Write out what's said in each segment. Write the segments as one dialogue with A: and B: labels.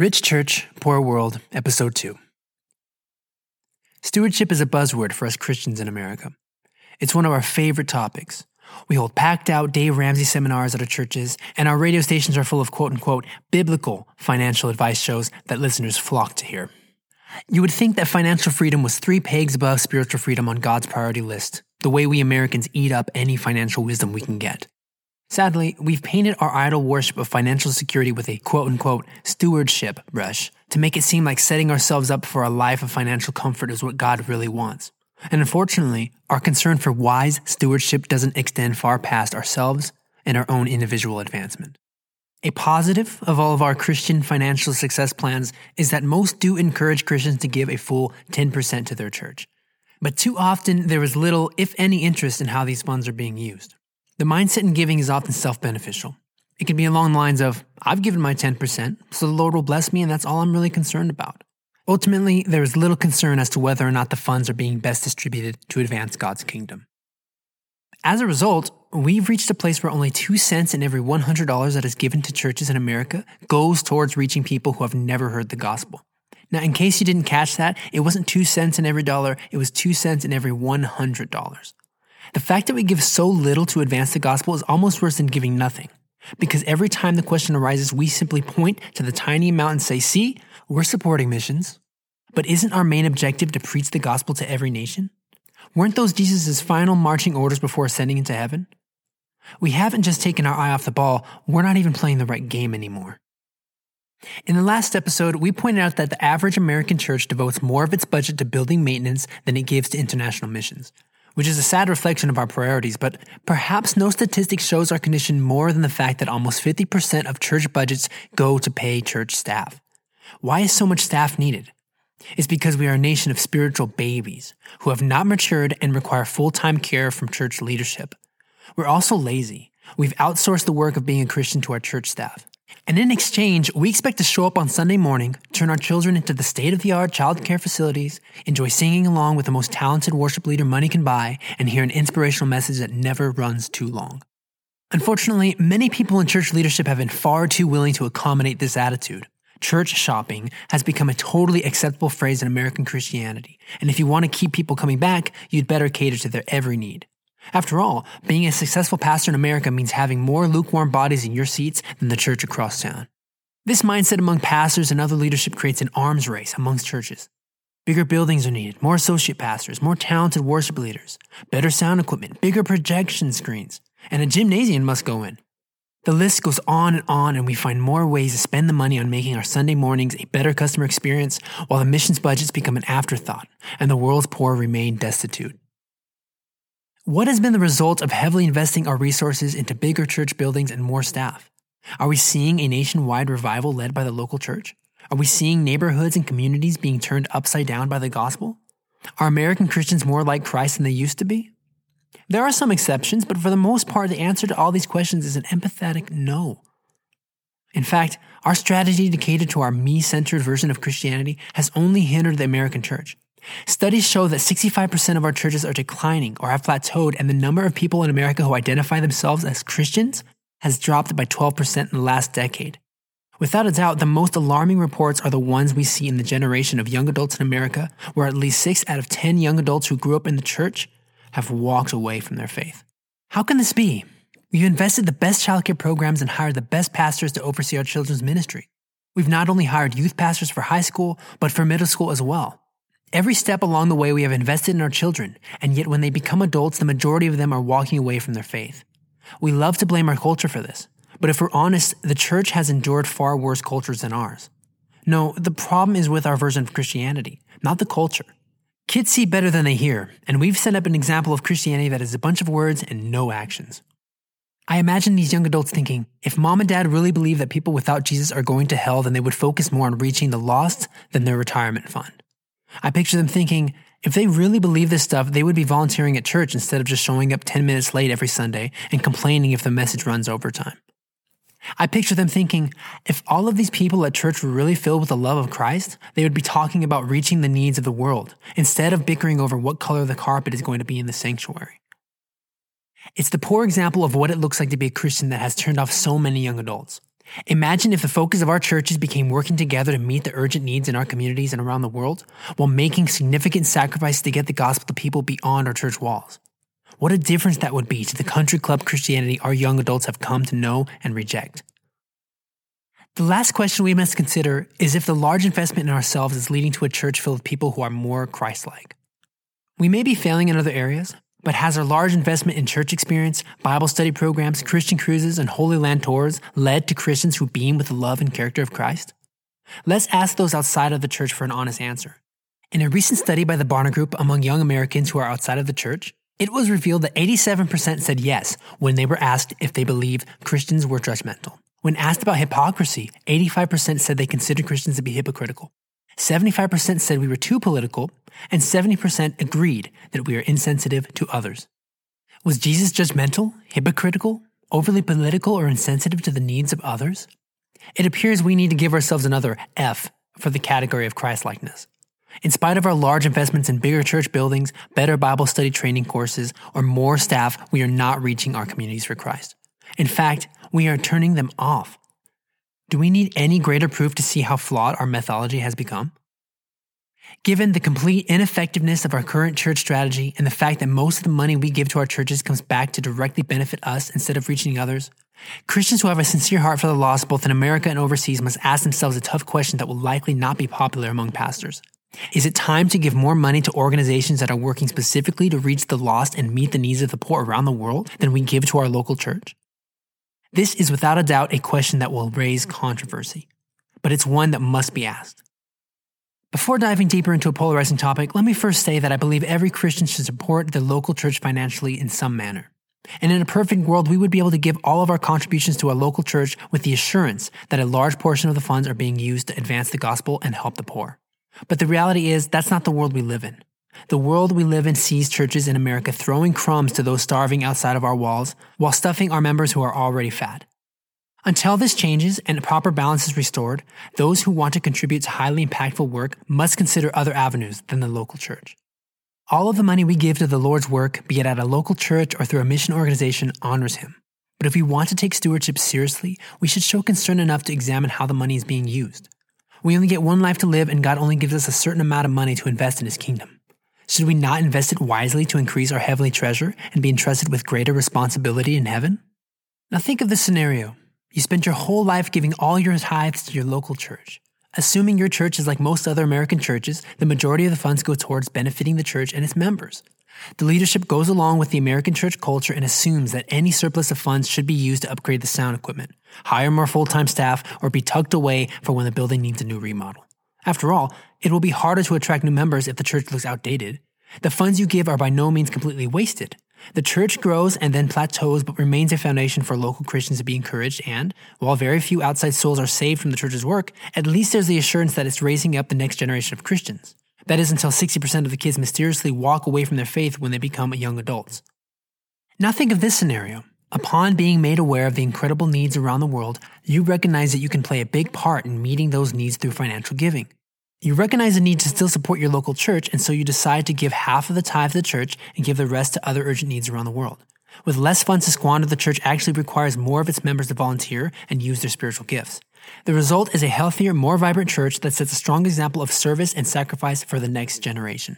A: Rich Church, Poor World, Episode 2. Stewardship is a buzzword for us Christians in America. It's one of our favorite topics. We hold packed out Dave Ramsey seminars at our churches, and our radio stations are full of quote unquote biblical financial advice shows that listeners flock to hear. You would think that financial freedom was three pegs above spiritual freedom on God's priority list, the way we Americans eat up any financial wisdom we can get. Sadly, we've painted our idol worship of financial security with a quote unquote stewardship brush to make it seem like setting ourselves up for a life of financial comfort is what God really wants. And unfortunately, our concern for wise stewardship doesn't extend far past ourselves and our own individual advancement. A positive of all of our Christian financial success plans is that most do encourage Christians to give a full 10% to their church. But too often, there is little, if any, interest in how these funds are being used. The mindset in giving is often self beneficial. It can be along the lines of, I've given my 10%, so the Lord will bless me, and that's all I'm really concerned about. Ultimately, there is little concern as to whether or not the funds are being best distributed to advance God's kingdom. As a result, we've reached a place where only 2 cents in every $100 that is given to churches in America goes towards reaching people who have never heard the gospel. Now, in case you didn't catch that, it wasn't 2 cents in every dollar, it was 2 cents in every $100. The fact that we give so little to advance the gospel is almost worse than giving nothing. Because every time the question arises, we simply point to the tiny amount and say, see, we're supporting missions. But isn't our main objective to preach the gospel to every nation? Weren't those Jesus' final marching orders before ascending into heaven? We haven't just taken our eye off the ball, we're not even playing the right game anymore. In the last episode, we pointed out that the average American church devotes more of its budget to building maintenance than it gives to international missions which is a sad reflection of our priorities, but perhaps no statistic shows our condition more than the fact that almost 50% of church budgets go to pay church staff. Why is so much staff needed? It's because we are a nation of spiritual babies who have not matured and require full time care from church leadership. We're also lazy. We've outsourced the work of being a Christian to our church staff. And in exchange, we expect to show up on Sunday morning, turn our children into the state of the art child care facilities, enjoy singing along with the most talented worship leader money can buy, and hear an inspirational message that never runs too long. Unfortunately, many people in church leadership have been far too willing to accommodate this attitude. Church shopping has become a totally acceptable phrase in American Christianity, and if you want to keep people coming back, you'd better cater to their every need. After all, being a successful pastor in America means having more lukewarm bodies in your seats than the church across town. This mindset among pastors and other leadership creates an arms race amongst churches. Bigger buildings are needed, more associate pastors, more talented worship leaders, better sound equipment, bigger projection screens, and a gymnasium must go in. The list goes on and on, and we find more ways to spend the money on making our Sunday mornings a better customer experience while the missions budgets become an afterthought and the world's poor remain destitute. What has been the result of heavily investing our resources into bigger church buildings and more staff? Are we seeing a nationwide revival led by the local church? Are we seeing neighborhoods and communities being turned upside down by the gospel? Are American Christians more like Christ than they used to be? There are some exceptions, but for the most part, the answer to all these questions is an empathetic no. In fact, our strategy to cater to our me centered version of Christianity has only hindered the American church. Studies show that 65% of our churches are declining or have plateaued, and the number of people in America who identify themselves as Christians has dropped by 12% in the last decade. Without a doubt, the most alarming reports are the ones we see in the generation of young adults in America, where at least 6 out of 10 young adults who grew up in the church have walked away from their faith. How can this be? We've invested the best childcare programs and hired the best pastors to oversee our children's ministry. We've not only hired youth pastors for high school, but for middle school as well. Every step along the way, we have invested in our children, and yet when they become adults, the majority of them are walking away from their faith. We love to blame our culture for this, but if we're honest, the church has endured far worse cultures than ours. No, the problem is with our version of Christianity, not the culture. Kids see better than they hear, and we've set up an example of Christianity that is a bunch of words and no actions. I imagine these young adults thinking, if mom and dad really believe that people without Jesus are going to hell, then they would focus more on reaching the lost than their retirement fund. I picture them thinking, if they really believe this stuff, they would be volunteering at church instead of just showing up 10 minutes late every Sunday and complaining if the message runs overtime. I picture them thinking, if all of these people at church were really filled with the love of Christ, they would be talking about reaching the needs of the world instead of bickering over what color the carpet is going to be in the sanctuary. It's the poor example of what it looks like to be a Christian that has turned off so many young adults. Imagine if the focus of our churches became working together to meet the urgent needs in our communities and around the world, while making significant sacrifices to get the gospel to people beyond our church walls. What a difference that would be to the country club Christianity our young adults have come to know and reject. The last question we must consider is if the large investment in ourselves is leading to a church filled with people who are more Christ like. We may be failing in other areas, but has our large investment in church experience, Bible study programs, Christian cruises, and Holy Land tours led to Christians who beam with the love and character of Christ? Let's ask those outside of the church for an honest answer. In a recent study by the Barna Group among young Americans who are outside of the church, it was revealed that 87% said yes when they were asked if they believed Christians were judgmental. When asked about hypocrisy, 85% said they considered Christians to be hypocritical. 75% said we were too political, and 70% agreed that we are insensitive to others. Was Jesus judgmental, hypocritical, overly political, or insensitive to the needs of others? It appears we need to give ourselves another F for the category of Christlikeness. In spite of our large investments in bigger church buildings, better Bible study training courses, or more staff, we are not reaching our communities for Christ. In fact, we are turning them off. Do we need any greater proof to see how flawed our methodology has become? Given the complete ineffectiveness of our current church strategy and the fact that most of the money we give to our churches comes back to directly benefit us instead of reaching others, Christians who have a sincere heart for the lost both in America and overseas must ask themselves a tough question that will likely not be popular among pastors. Is it time to give more money to organizations that are working specifically to reach the lost and meet the needs of the poor around the world than we give to our local church? This is without a doubt a question that will raise controversy, but it's one that must be asked. Before diving deeper into a polarizing topic, let me first say that I believe every Christian should support their local church financially in some manner. And in a perfect world, we would be able to give all of our contributions to our local church with the assurance that a large portion of the funds are being used to advance the gospel and help the poor. But the reality is, that's not the world we live in. The world we live in sees churches in America throwing crumbs to those starving outside of our walls while stuffing our members who are already fat. Until this changes and proper balance is restored, those who want to contribute to highly impactful work must consider other avenues than the local church. All of the money we give to the Lord's work, be it at a local church or through a mission organization, honors Him. But if we want to take stewardship seriously, we should show concern enough to examine how the money is being used. We only get one life to live, and God only gives us a certain amount of money to invest in His kingdom. Should we not invest it wisely to increase our heavenly treasure and be entrusted with greater responsibility in heaven? Now think of this scenario. You spent your whole life giving all your tithes to your local church. Assuming your church is like most other American churches, the majority of the funds go towards benefiting the church and its members. The leadership goes along with the American church culture and assumes that any surplus of funds should be used to upgrade the sound equipment, hire more full time staff, or be tucked away for when the building needs a new remodel. After all, it will be harder to attract new members if the church looks outdated. The funds you give are by no means completely wasted. The church grows and then plateaus, but remains a foundation for local Christians to be encouraged. And while very few outside souls are saved from the church's work, at least there's the assurance that it's raising up the next generation of Christians. That is until 60% of the kids mysteriously walk away from their faith when they become young adults. Now think of this scenario. Upon being made aware of the incredible needs around the world, you recognize that you can play a big part in meeting those needs through financial giving. You recognize the need to still support your local church, and so you decide to give half of the tithe to the church and give the rest to other urgent needs around the world. With less funds to squander, the church actually requires more of its members to volunteer and use their spiritual gifts. The result is a healthier, more vibrant church that sets a strong example of service and sacrifice for the next generation.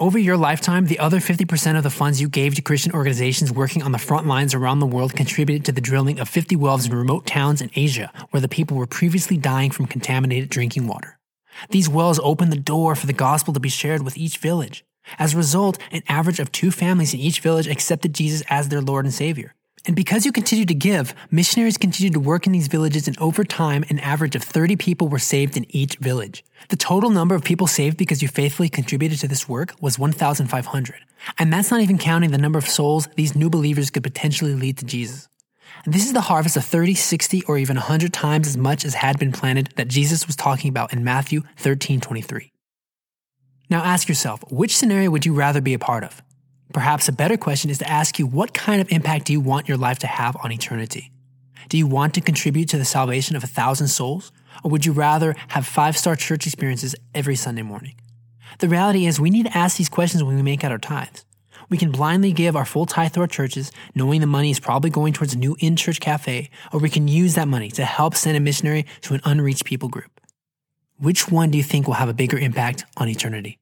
A: Over your lifetime, the other 50% of the funds you gave to Christian organizations working on the front lines around the world contributed to the drilling of 50 wells in remote towns in Asia where the people were previously dying from contaminated drinking water. These wells opened the door for the gospel to be shared with each village. As a result, an average of two families in each village accepted Jesus as their Lord and Savior. And because you continue to give, missionaries continued to work in these villages, and over time, an average of 30 people were saved in each village. The total number of people saved because you faithfully contributed to this work was 1,500. And that's not even counting the number of souls these new believers could potentially lead to Jesus. This is the harvest of 30, 60, or even 100 times as much as had been planted that Jesus was talking about in Matthew 13 23. Now ask yourself, which scenario would you rather be a part of? Perhaps a better question is to ask you, what kind of impact do you want your life to have on eternity? Do you want to contribute to the salvation of a thousand souls? Or would you rather have five star church experiences every Sunday morning? The reality is, we need to ask these questions when we make out our tithes. We can blindly give our full tithe to our churches, knowing the money is probably going towards a new in church cafe, or we can use that money to help send a missionary to an unreached people group. Which one do you think will have a bigger impact on eternity?